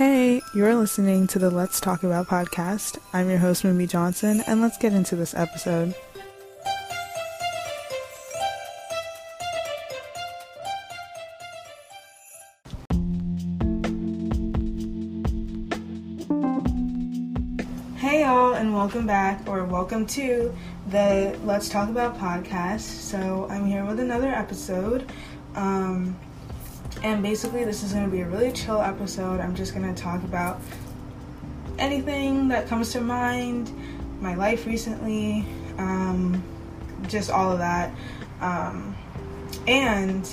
Hey, you're listening to the Let's Talk About podcast. I'm your host, Mimi Johnson, and let's get into this episode. Hey, y'all, and welcome back, or welcome to the Let's Talk About podcast. So, I'm here with another episode. Um, and basically, this is going to be a really chill episode. I'm just going to talk about anything that comes to mind, my life recently, um, just all of that. Um, and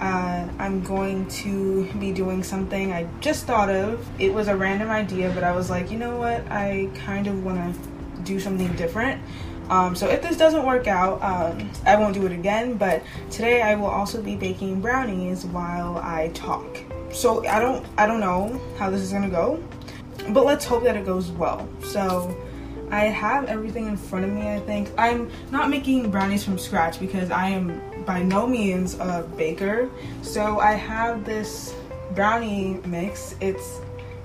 uh, I'm going to be doing something I just thought of. It was a random idea, but I was like, you know what? I kind of want to do something different. Um, so if this doesn't work out, um, I won't do it again. But today I will also be baking brownies while I talk. So I don't I don't know how this is gonna go, but let's hope that it goes well. So I have everything in front of me. I think I'm not making brownies from scratch because I am by no means a baker. So I have this brownie mix. It's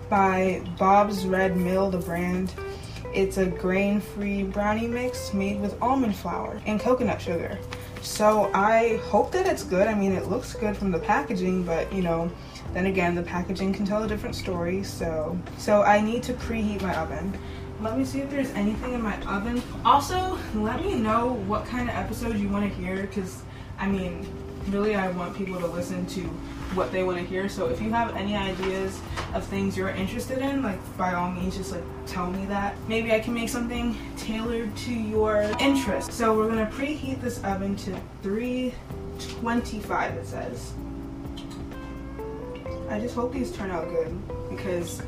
by Bob's Red Mill, the brand. It's a grain free brownie mix made with almond flour and coconut sugar. So I hope that it's good. I mean, it looks good from the packaging, but you know, then again, the packaging can tell a different story. So, so I need to preheat my oven. Let me see if there's anything in my oven. Also, let me know what kind of episodes you want to hear because I mean, really, I want people to listen to what they want to hear. So if you have any ideas of things you're interested in, like by all means, just like tell me that. Maybe I can make something tailored to your interest. So we're gonna preheat this oven to 325. It says. I just hope these turn out good because.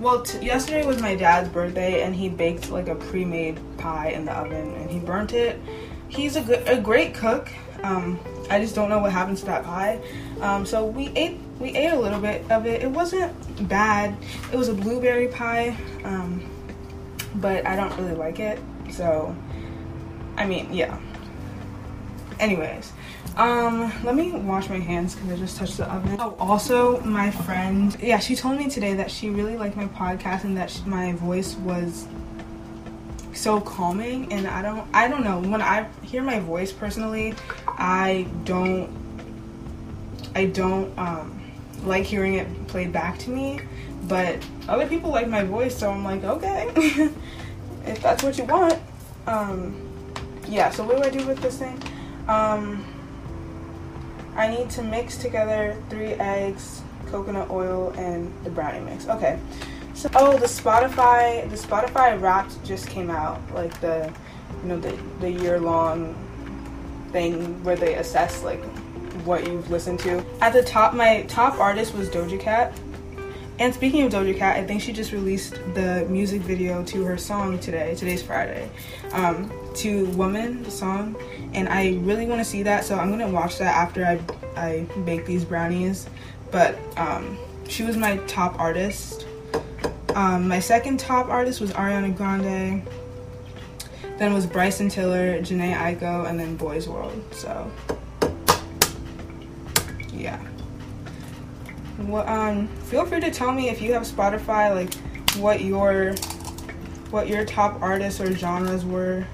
Well, yesterday was my dad's birthday, and he baked like a pre-made pie in the oven, and he burnt it. He's a good, a great cook. Um, I just don't know what happened to that pie. Um, so we ate we ate a little bit of it. It wasn't bad. It was a blueberry pie, um, but I don't really like it. So, I mean, yeah. Anyways, um, let me wash my hands because I just touched the oven. Oh, also, my friend, yeah, she told me today that she really liked my podcast and that she, my voice was so calming and I don't I don't know when I hear my voice personally I don't I don't um, like hearing it played back to me but other people like my voice so I'm like okay if that's what you want. Um, yeah so what do I do with this thing? Um, I need to mix together three eggs coconut oil and the brownie mix. Okay so, oh, the Spotify, the Spotify Wrapped just came out, like the, you know, the the year long thing where they assess like what you've listened to. At the top, my top artist was Doja Cat. And speaking of Doja Cat, I think she just released the music video to her song today. Today's Friday, um, to "Woman" the song, and I really want to see that. So I'm gonna watch that after I I bake these brownies. But um, she was my top artist um, my second top artist was Ariana Grande. Then was Bryson Tiller, Jhené Aiko, and then Boys World. So, yeah. Well, um, feel free to tell me if you have Spotify, like what your what your top artists or genres were.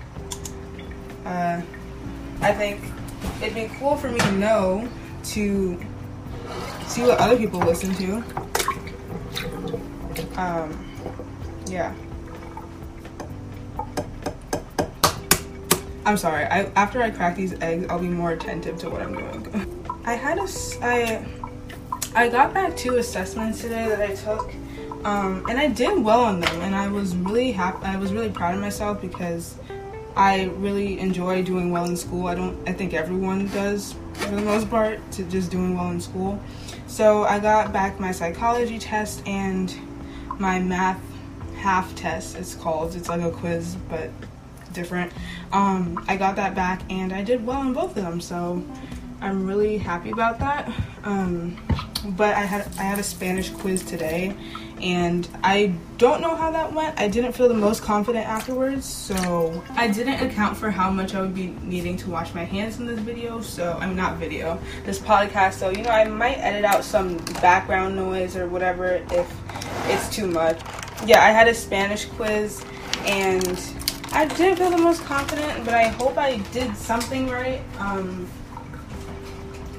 Uh, I think it'd be cool for me to know to see what other people listen to. Um, yeah. I'm sorry. I after I crack these eggs, I'll be more attentive to what I'm doing. I had a I I got back two assessments today that I took, um, and I did well on them, and I was really happy. I was really proud of myself because I really enjoy doing well in school. I don't. I think everyone does for the most part to just doing well in school. So I got back my psychology test and my math half test it's called it's like a quiz but different um, i got that back and i did well in both of them so i'm really happy about that um, but I had I had a Spanish quiz today, and I don't know how that went. I didn't feel the most confident afterwards, so I didn't account for how much I would be needing to wash my hands in this video. So I'm not video, this podcast. So you know, I might edit out some background noise or whatever if it's too much. Yeah, I had a Spanish quiz, and I didn't feel the most confident, but I hope I did something right. Um,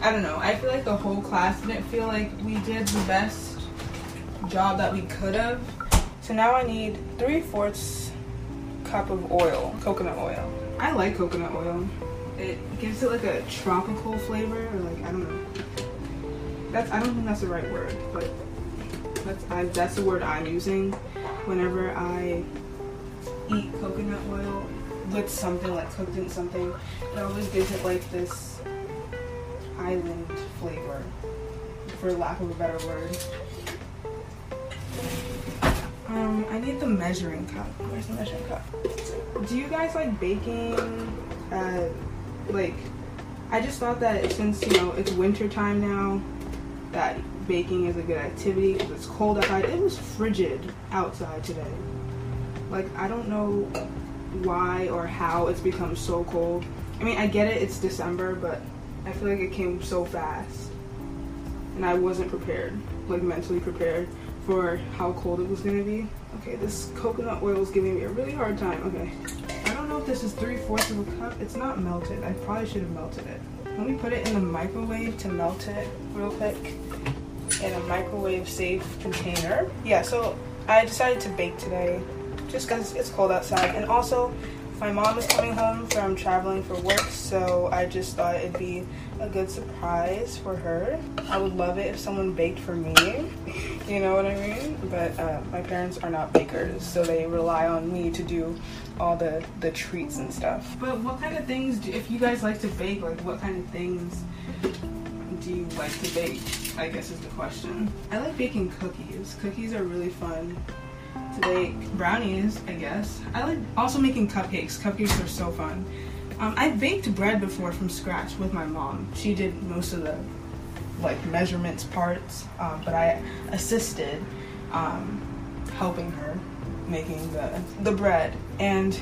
I don't know. I feel like the whole class didn't feel like we did the best job that we could have. So now I need three fourths cup of oil, coconut oil. I like coconut oil. It gives it like a tropical flavor, or like I don't know. That's I don't think that's the right word, but that's I, that's the word I'm using whenever I eat coconut oil with something like cooked in something. It always gives it like this island flavor, for lack of a better word. Um, I need the measuring cup. Where's the measuring cup? Do you guys like baking? Uh, like, I just thought that since you know it's winter time now, that baking is a good activity because it's cold outside. It was frigid outside today. Like, I don't know why or how it's become so cold. I mean, I get it, it's December, but I feel like it came so fast. And I wasn't prepared, like mentally prepared for how cold it was gonna be. Okay, this coconut oil is giving me a really hard time. Okay. I don't know if this is three fourths of a cup. It's not melted. I probably should have melted it. Let me put it in the microwave to melt it real quick in a microwave safe container. Yeah, so I decided to bake today just because it's cold outside. And also, my mom is coming home from traveling for work, so I just thought it'd be a good surprise for her. I would love it if someone baked for me, you know what I mean? But uh, my parents are not bakers, so they rely on me to do all the, the treats and stuff. But what kind of things, do, if you guys like to bake, like what kind of things do you like to bake? I guess is the question. I like baking cookies. Cookies are really fun bake. Brownies, I guess. I like also making cupcakes. Cupcakes are so fun. Um, I baked bread before from scratch with my mom. She did most of the like measurements parts, um, but I assisted um, helping her making the the bread. And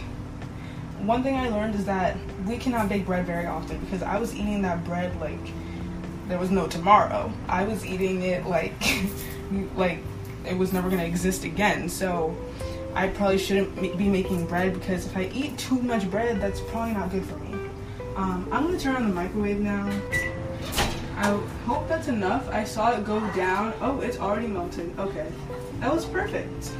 one thing I learned is that we cannot bake bread very often because I was eating that bread like there was no tomorrow. I was eating it like like it was never gonna exist again. So I probably shouldn't be making bread because if I eat too much bread, that's probably not good for me. Um, I'm gonna turn on the microwave now. I hope that's enough. I saw it go down. Oh, it's already melted. Okay, that was perfect.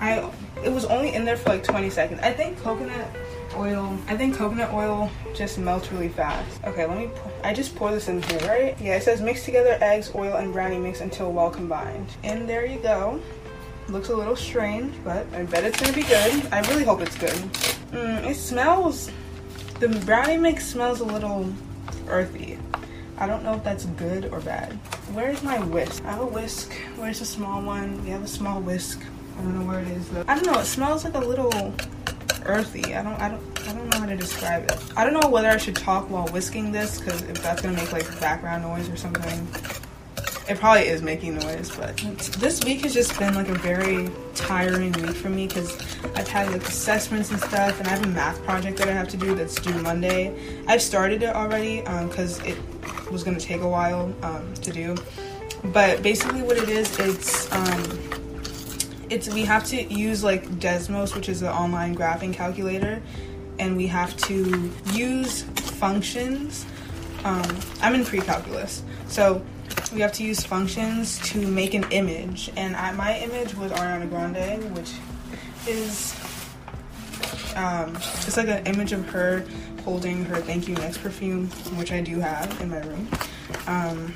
I it was only in there for like 20 seconds. I think coconut oil. I think coconut oil just melts really fast. Okay, let me. Pour, I just pour this in here, right? Yeah, it says mix together eggs, oil, and brownie mix until well combined. And there you go. Looks a little strange, but I bet it's gonna be good. I really hope it's good. Mm, it smells, the brownie mix smells a little earthy. I don't know if that's good or bad. Where's my whisk? I have a whisk. Where's the small one? We have a small whisk. I don't know where it is though. I don't know, it smells like a little earthy. I don't I don't I don't know how to describe it. I don't know whether I should talk while whisking this because if that's gonna make like background noise or something. It probably is making noise, but this week has just been like a very tiring week for me because I've had like assessments and stuff, and I have a math project that I have to do that's due Monday. I've started it already because um, it was gonna take a while um, to do, but basically what it is, it's um, it's we have to use like Desmos, which is an online graphing calculator, and we have to use functions. Um, I'm in pre-calculus, so we have to use functions to make an image. And I, my image was Ariana Grande, which is um, like an image of her holding her Thank You Next perfume, which I do have in my room. Um,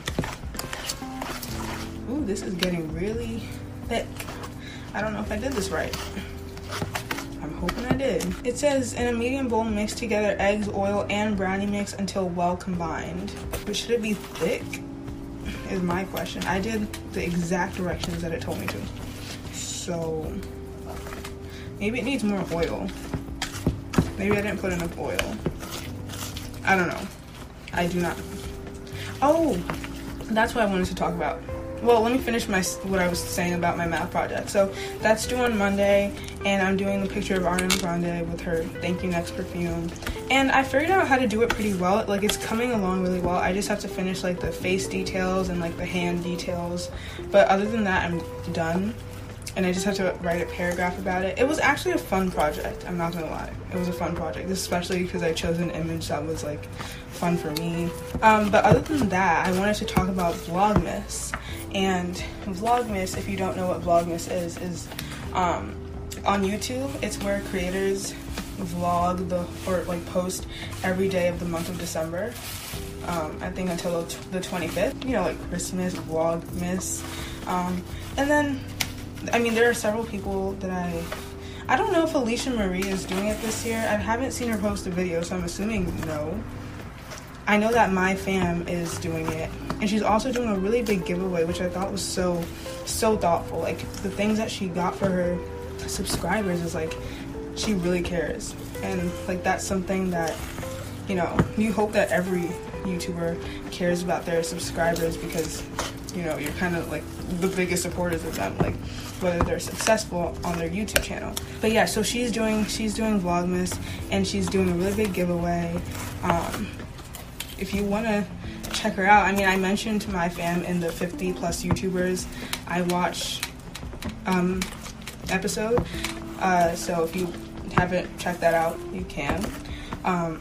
ooh, this is getting really thick. I don't know if I did this right. I'm hoping I did. It says in a medium bowl mix together eggs, oil, and brownie mix until well combined. But should it be thick? Is my question. I did the exact directions that it told me to. So maybe it needs more oil. Maybe I didn't put enough oil. I don't know. I do not. Oh, that's what I wanted to talk about. Well, let me finish my what I was saying about my math project. So that's due on Monday, and I'm doing the picture of Ariana Grande with her "Thank You Next" perfume. And I figured out how to do it pretty well. Like it's coming along really well. I just have to finish like the face details and like the hand details. But other than that, I'm done and I just had to write a paragraph about it. It was actually a fun project. I'm not gonna lie, it was a fun project, especially because I chose an image that was like fun for me. Um, but other than that, I wanted to talk about Vlogmas. And Vlogmas, if you don't know what Vlogmas is, is um, on YouTube. It's where creators vlog the or like post every day of the month of December. Um, I think until the 25th. You know, like Christmas, Vlogmas, um, and then I mean, there are several people that I. I don't know if Alisha Marie is doing it this year. I haven't seen her post a video, so I'm assuming no. I know that my fam is doing it, and she's also doing a really big giveaway, which I thought was so, so thoughtful. Like the things that she got for her subscribers is like she really cares, and like that's something that you know you hope that every YouTuber cares about their subscribers because you know you're kind of like the biggest supporters of them like whether they're successful on their youtube channel. But yeah so she's doing she's doing vlogmas and she's doing a really big giveaway. Um, if you want to check her out i mean i mentioned to my fam in the 50 plus youtubers i watch um, episode. Uh, so if you haven't checked that out you can. Um,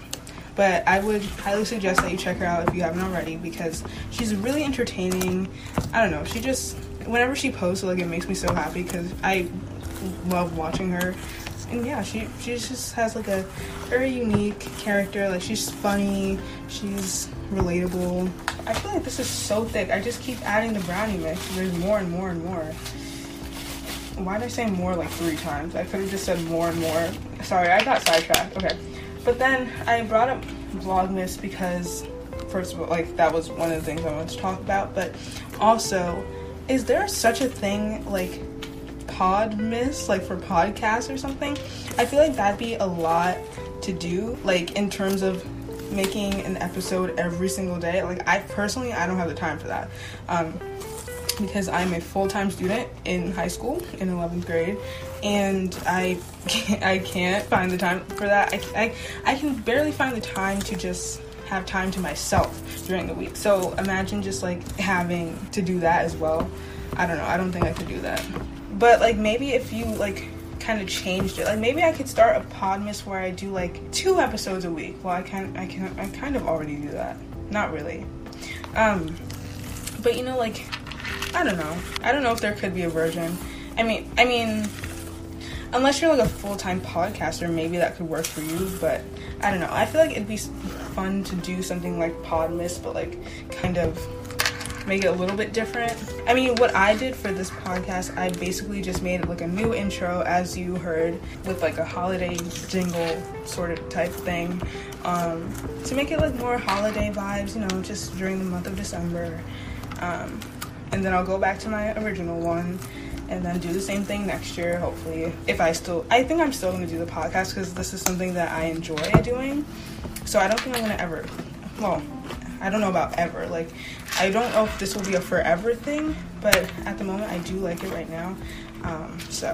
but I would highly suggest that you check her out if you haven't already because she's really entertaining. I don't know, she just whenever she posts, like it makes me so happy because I love watching her. And yeah, she she just has like a very unique character. Like she's funny, she's relatable. I feel like this is so thick. I just keep adding the brownie mix. There's more and more and more. Why did I say more like three times? I could have just said more and more. Sorry, I got sidetracked. Okay. But then I brought up Vlogmas because, first of all, like that was one of the things I wanted to talk about. But also, is there such a thing like Podmas, like for podcasts or something? I feel like that'd be a lot to do, like in terms of making an episode every single day. Like I personally, I don't have the time for that. Um, because I'm a full-time student in high school in 11th grade and I can't, I can't find the time for that. I, I, I can barely find the time to just have time to myself during the week. So imagine just like having to do that as well. I don't know. I don't think I could do that. But like maybe if you like kind of changed it, like maybe I could start a Podmas where I do like two episodes a week. Well, I can I can I kind of already do that. Not really. Um, but you know like I don't know. I don't know if there could be a version. I mean, I mean, unless you're like a full time podcaster, maybe that could work for you. But I don't know. I feel like it'd be fun to do something like Podmas, but like kind of make it a little bit different. I mean, what I did for this podcast, I basically just made like a new intro, as you heard, with like a holiday jingle sort of type thing, um, to make it like more holiday vibes, you know, just during the month of December. Um, and then I'll go back to my original one and then do the same thing next year hopefully. If i still i think i'm still going to do the podcast because this is something that i enjoy doing. So i don't think i'm going to ever well i don't know about ever. Like i don't know if this will be a forever thing but at the moment i do like it right now. Um, so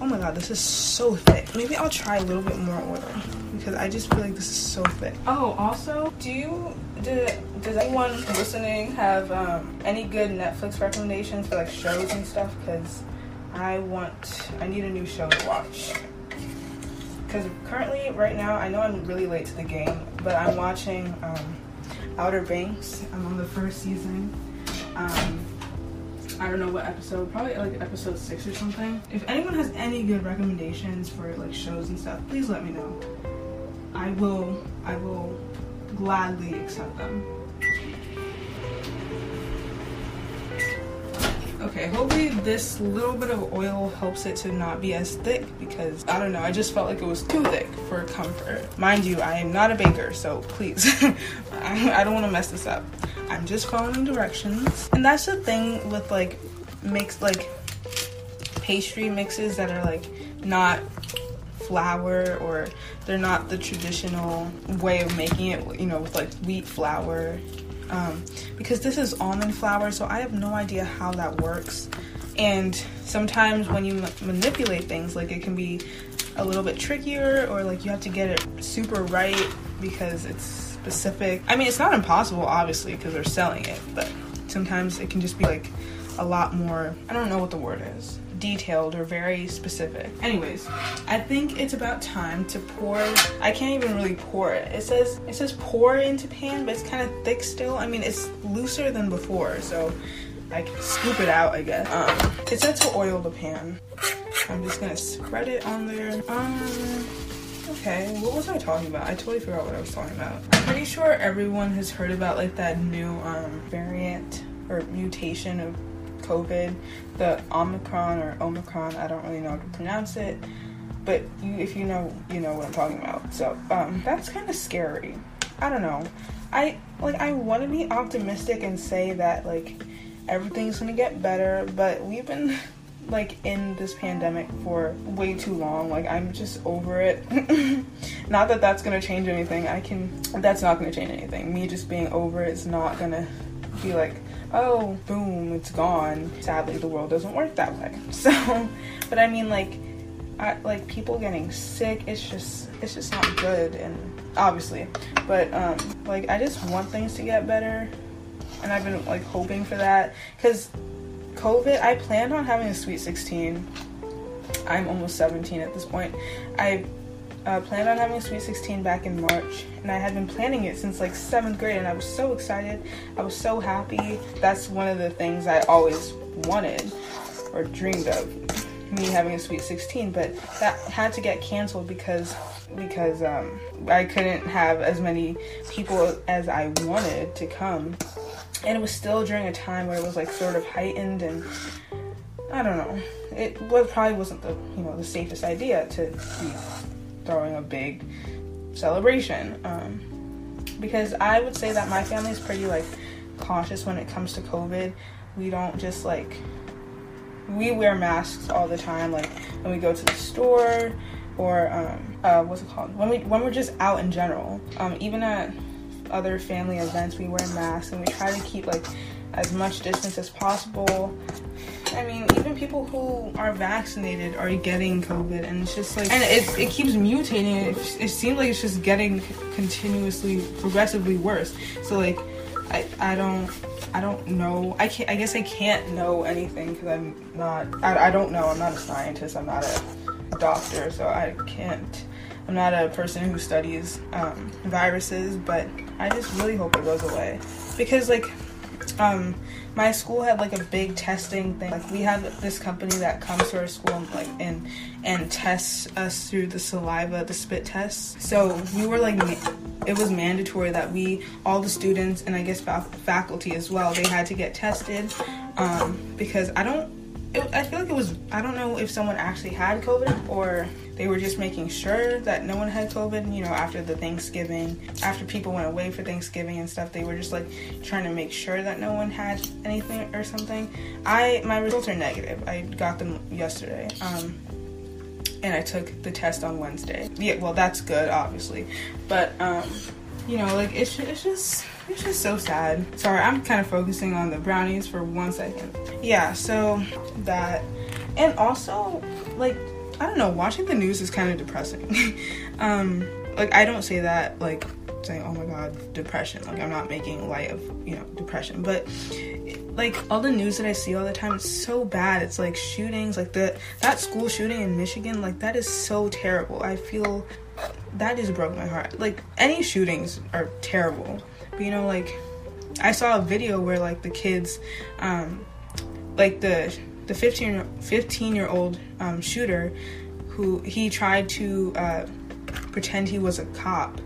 oh my god this is so thick. Maybe i'll try a little bit more oil because i just feel like this is so thick oh also do you do, does anyone listening have um, any good Netflix recommendations for like shows and stuff? Because I want, I need a new show to watch. Because currently, right now, I know I'm really late to the game, but I'm watching um, Outer Banks. I'm on the first season. Um, I don't know what episode, probably like episode six or something. If anyone has any good recommendations for like shows and stuff, please let me know. I will, I will gladly accept them. Okay, hopefully this little bit of oil helps it to not be as thick because I don't know, I just felt like it was too thick for comfort. Mind you, I am not a baker, so please, I, don't want to mess this up. I'm just following directions. And that's the thing with like mix like pastry mixes that are like not flour or they're not the traditional way of making it, you know, with like wheat flour. um, because this is almond flour, so I have no idea how that works. And sometimes when you ma- manipulate things, like it can be a little bit trickier, or like you have to get it super right because it's specific. I mean, it's not impossible, obviously, because they're selling it, but sometimes it can just be like a lot more. I don't know what the word is detailed or very specific. Anyways, I think it's about time to pour. I can't even really pour it. It says it says pour into pan, but it's kind of thick still. I mean, it's looser than before, so I can scoop it out, I guess. Um, it said to oil the pan. I'm just gonna spread it on there. Um. Okay, what was I talking about? I totally forgot what I was talking about. I'm pretty sure everyone has heard about like that new um, variant or mutation of COVID, the Omicron or Omicron. I don't really know how to pronounce it, but you, if you know, you know what I'm talking about. So um, that's kind of scary. I don't know. I like I want to be optimistic and say that like everything's gonna get better, but we've been like in this pandemic for way too long. Like I'm just over it. not that that's gonna change anything. I can. That's not gonna change anything. Me just being over it is not gonna be like oh, boom, it's gone. Sadly, the world doesn't work that way. So, but I mean, like, I, like people getting sick, it's just, it's just not good, and obviously, but um, like I just want things to get better, and I've been like hoping for that, cause COVID, I planned on having a sweet 16. I'm almost 17 at this point. I uh, planned on having a Sweet 16 back in March, and I had been planning it since like seventh grade, and I was so excited. I was so happy. That's one of the things I always wanted or dreamed of, me having a Sweet 16. But that had to get canceled because because um, I couldn't have as many people as I wanted to come, and it was still during a time where it was like sort of heightened and. I don't know. It was probably wasn't the you know the safest idea to be throwing a big celebration. Um, because I would say that my family is pretty like cautious when it comes to COVID. We don't just like we wear masks all the time, like when we go to the store or um, uh, what's it called? When we when we're just out in general. Um, even at other family events, we wear masks and we try to keep like as much distance as possible. I mean, even people who are vaccinated are getting COVID, and it's just like, and it, it keeps mutating. It, it seems like it's just getting continuously, progressively worse. So like, I I don't I don't know. I can't. I guess I can't know anything because I'm not. I, I don't know. I'm not a scientist. I'm not a doctor, so I can't. I'm not a person who studies um, viruses, but I just really hope it goes away because like um my school had like a big testing thing. Like we have this company that comes to our school and like and and tests us through the saliva the spit tests. So we were like it was mandatory that we all the students and i guess faculty as well they had to get tested um because i don't it, I feel like it was I don't know if someone actually had COVID or they were just making sure that no one had COVID. You know, after the Thanksgiving, after people went away for Thanksgiving and stuff, they were just like trying to make sure that no one had anything or something. I my results are negative. I got them yesterday. Um, and I took the test on Wednesday. Yeah, well, that's good, obviously, but um, you know, like it's it's just it's just so sad. Sorry, I'm kind of focusing on the brownies for one second. Yeah, so that, and also like I don't know, watching the news is kind of depressing. um, like I don't say that like saying oh my god depression like i'm not making light of you know depression but like all the news that i see all the time it's so bad it's like shootings like the that school shooting in michigan like that is so terrible i feel that just broke my heart like any shootings are terrible but you know like i saw a video where like the kids um like the the 15 15 year old um, shooter who he tried to uh, pretend he was a cop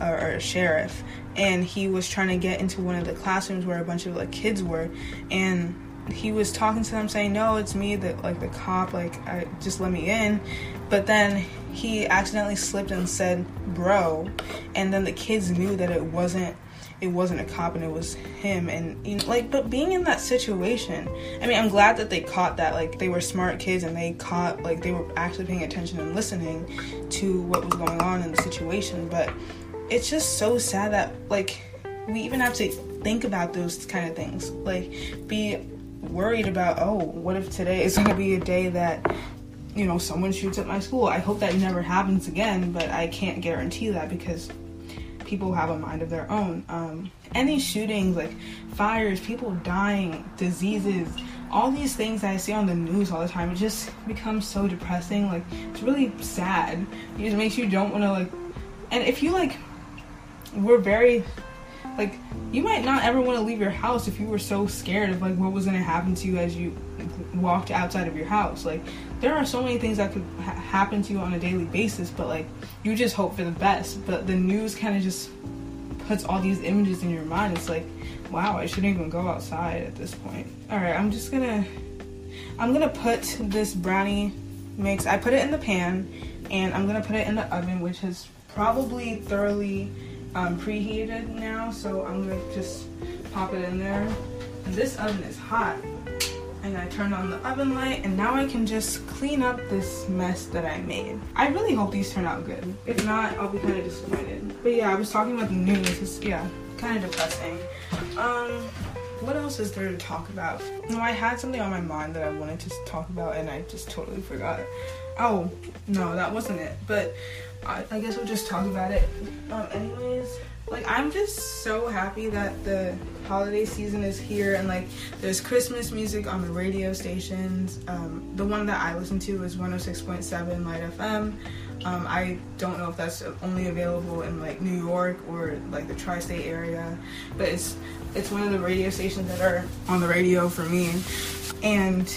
or, or a sheriff and he was trying to get into one of the classrooms where a bunch of like kids were and he was talking to them saying no it's me that like the cop like I, just let me in. But then he accidentally slipped and said bro and then the kids knew that it wasn't it wasn't a cop and it was him and you know, like but being in that situation i mean i'm glad that they caught that like they were smart kids and they caught like they were actually paying attention and listening to what was going on in the situation but it's just so sad that like we even have to think about those kind of things. Like, be worried about, oh, what if today is going to be a day that, you know, someone shoots at my school? I hope that never happens again, but I can't guarantee that because people have a mind of their own. Um, any shootings, like fires, people dying, diseases, all these things that I see on the news all the time, it just becomes so depressing. Like, it's really sad. It just makes you don't want to, like, and if you, like, were very like you might not ever want to leave your house if you were so scared of like what was going to happen to you as you walked outside of your house like there are so many things that could ha- happen to you on a daily basis but like you just hope for the best but the news kind of just puts all these images in your mind it's like wow i shouldn't even go outside at this point all right i'm just gonna i'm gonna put this brownie mix i put it in the pan and i'm gonna put it in the oven which has probably thoroughly um, preheated now, so I'm gonna just pop it in there. And this oven is hot. And I turned on the oven light, and now I can just clean up this mess that I made. I really hope these turn out good. If not, I'll be kind of disappointed. But yeah, I was talking about the news. It's, yeah, kind of depressing. Um, what else is there to talk about? No, I had something on my mind that I wanted to talk about, and I just totally forgot. Oh, no, that wasn't it. But I, I guess we'll just talk about it. Um, anyways, like I'm just so happy that the holiday season is here and like there's Christmas music on the radio stations. Um, the one that I listen to is 106.7 Lite FM. Um, I don't know if that's only available in like New York or like the tri-state area, but it's it's one of the radio stations that are on the radio for me. And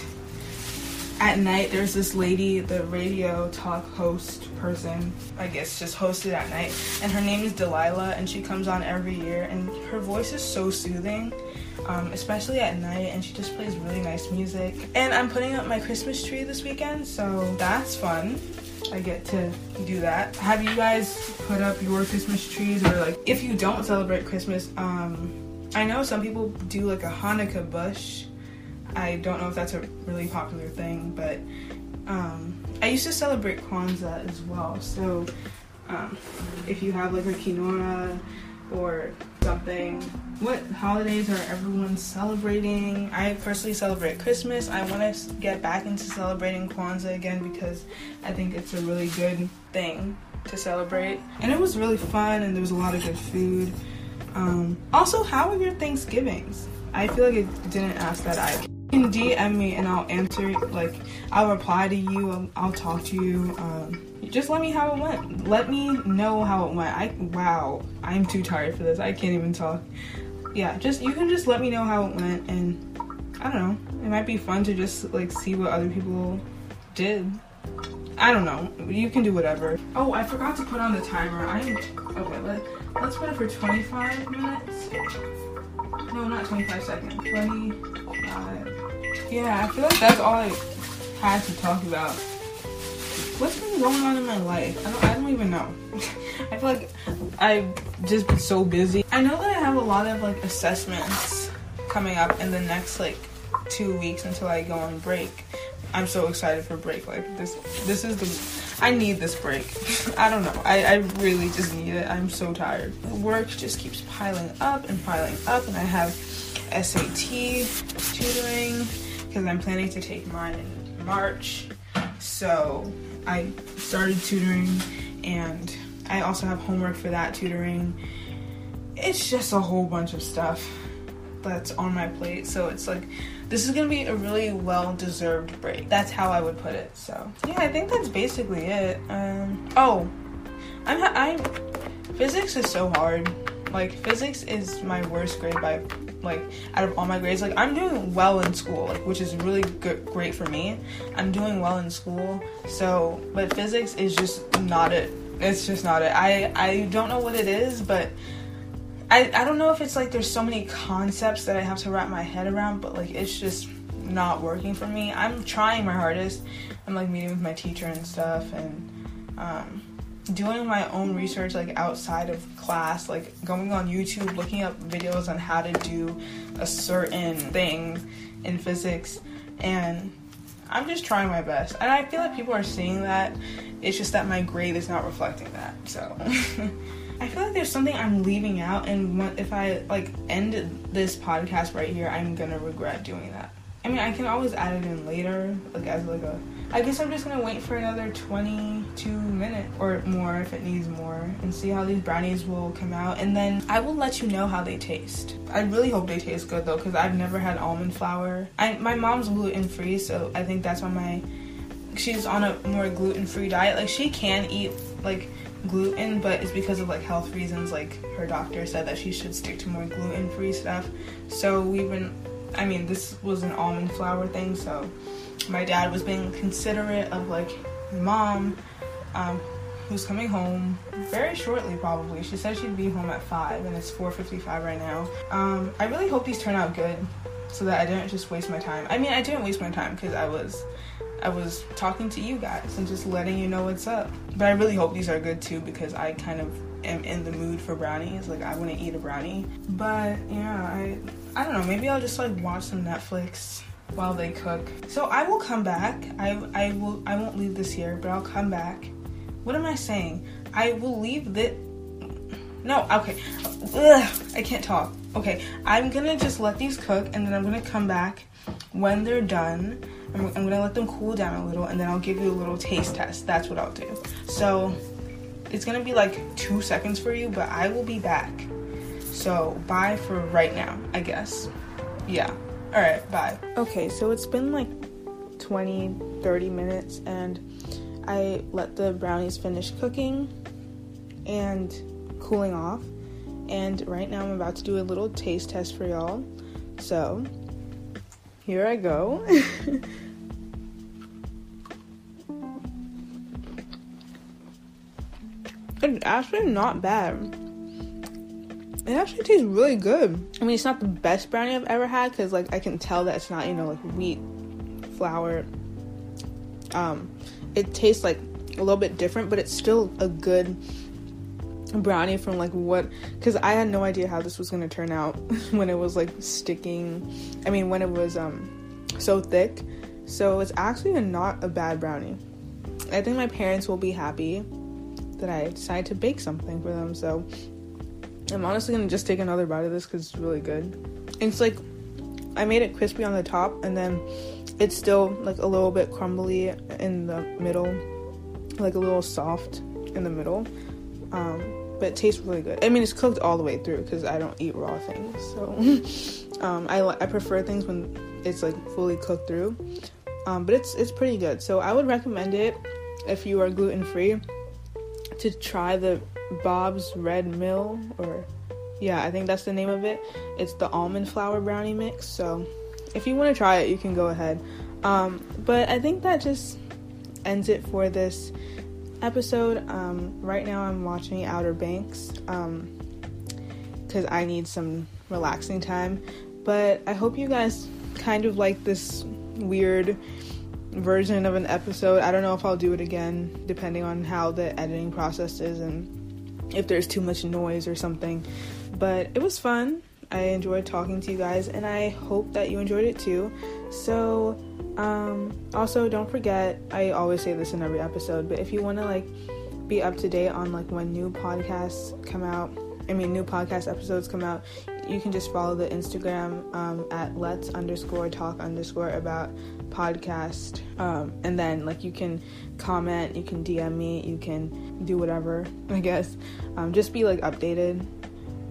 at night there's this lady the radio talk host person i guess just hosted at night. And her name is delilah and she comes on every year. And her voice is so soothing um, especially at night. And she just plays really nice music. And i'm putting up my christmas tree this weekend so that's fun. I get to do that. Have you guys put up your Christmas trees? Or like if you don't celebrate Christmas, um I know some people do like a Hanukkah bush I don't know if that's a really popular thing, but um, I used to celebrate Kwanzaa as well. So um, if you have like a quinoa or something, what holidays are everyone celebrating? I personally celebrate Christmas. I want to get back into celebrating Kwanzaa again because I think it's a really good thing to celebrate. And it was really fun and there was a lot of good food. Um, also, how are your Thanksgivings? I feel like it didn't ask that either can DM me and I'll answer. Like, I'll reply to you. I'll, I'll talk to you. Um, just let me know how it went. Let me know how it went. I wow, I'm too tired for this. I can't even talk. Yeah, just you can just let me know how it went, and I don't know. It might be fun to just like see what other people did. I don't know. You can do whatever. Oh, I forgot to put on the timer. I okay. Let, let's put it for 25 minutes. No, not 25 seconds. 25. Yeah, I feel like that's all I had to talk about. What's been going on in my life? I don't, I don't even know. I feel like I've just been so busy. I know that I have a lot of like assessments coming up in the next like two weeks until I go on break. I'm so excited for break. Like this, this is the. I need this break. I don't know. I, I really just need it. I'm so tired. Work just keeps piling up and piling up, and I have SAT tutoring because I'm planning to take mine in March. So I started tutoring and I also have homework for that tutoring. It's just a whole bunch of stuff that's on my plate. So it's like this is gonna be a really well deserved break. That's how I would put it. So yeah, I think that's basically it. Um, oh, I'm I physics is so hard. Like physics is my worst grade by like out of all my grades like i'm doing well in school like which is really good great for me. I'm doing well in school so but physics is just not it. It's just not it. I i don't know what it is but i i don't know if it's like there's so many concepts that i have to wrap my head around but like it's just not working for me. I'm trying my hardest. I'm like meeting with my teacher and stuff and um doing my own research like outside of class like going on youtube looking up videos on how to do a certain thing in physics and i'm just trying my best and i feel like people are seeing that it's just that my grade is not reflecting that so I feel like there's something I'm leaving out, and if I like end this podcast right here, I'm gonna regret doing that. I mean, I can always add it in later, like as like a. I guess I'm just gonna wait for another 22 minutes or more if it needs more, and see how these brownies will come out, and then I will let you know how they taste. I really hope they taste good though, because I've never had almond flour. I my mom's gluten free, so I think that's why my she's on a more gluten free diet. Like she can eat like gluten, but it's because of like health reasons. Like her doctor said that she should stick to more gluten free stuff. So we've been, I mean, this was an almond flour thing. So my dad was being considerate of like mom, um, who's coming home very shortly probably. She said she'd be home at five, and it's 4:55 right now. Um, I really hope these turn out good, so that I didn't just waste my time. I mean, I didn't waste my time because I was I was talking to you guys and just letting you know what's up. But I really hope these are good too because I kind of am in the mood for brownies. Like I want to eat a brownie. But yeah, I I don't know. Maybe I'll just like watch some Netflix while they cook. So I will come back. I I will I won't leave this here, but I'll come back. What am I saying? I will leave this. No, okay. Ugh, I can't talk. Okay, I'm gonna just let these cook and then I'm gonna come back when they're done I'm, I'm gonna let them cool down a little and then I'll give you a little taste test. That's what I'll do. So it's gonna be like two seconds for you, but I will be back. So bye for right now, I guess. Yeah. All right, bye. Okay, so it's been like 20, 30 minutes and I let the brownies finish cooking and cooling off. And right now I'm about to do a little taste test for y'all. So, here I go. it's actually not bad. It actually tastes really good. I mean, it's not the best brownie I've ever had because, like, I can tell that it's not, you know, like wheat flour. Um, it tastes like a little bit different, but it's still a good brownie from like what because i had no idea how this was going to turn out when it was like sticking i mean when it was um so thick so it's actually a, not a bad brownie i think my parents will be happy that i decided to bake something for them so i'm honestly to just take another bite of this because it's really good it's like i made it crispy on the top and then it's still like a little bit crumbly in the middle like a little soft in the middle um, but it tastes really good. I mean, it's cooked all the way through because I don't eat raw things, so um, I I prefer things when it's like fully cooked through. Um, but it's it's pretty good. So I would recommend it if you are gluten free to try the Bob's Red Mill or yeah, I think that's the name of it. It's the almond flour brownie mix. So if you want to try it, you can go ahead. Um, but I think that just ends it for this episode. Um, right now, I'm watching Outer Banks because um, I need some relaxing time. But I hope you guys kind of like this weird version of an episode. I don't know if I'll do it again, depending on how the editing process is and if there's too much noise or something. But it was fun. I enjoyed talking to you guys, and I hope that you enjoyed it too. So, um, also, don't forget, I always say this in every episode, but if you want to like be up to date on like when new podcasts come out, I mean, new podcast episodes come out, you can just follow the Instagram um, at let's underscore talk underscore about podcast. Um, and then, like, you can comment, you can DM me, you can do whatever, I guess. Um, just be like updated.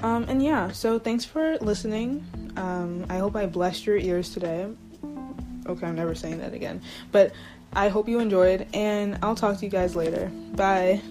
Um, and yeah, so thanks for listening. Um, I hope I blessed your ears today. Okay, I'm never saying that again. But I hope you enjoyed, and I'll talk to you guys later. Bye.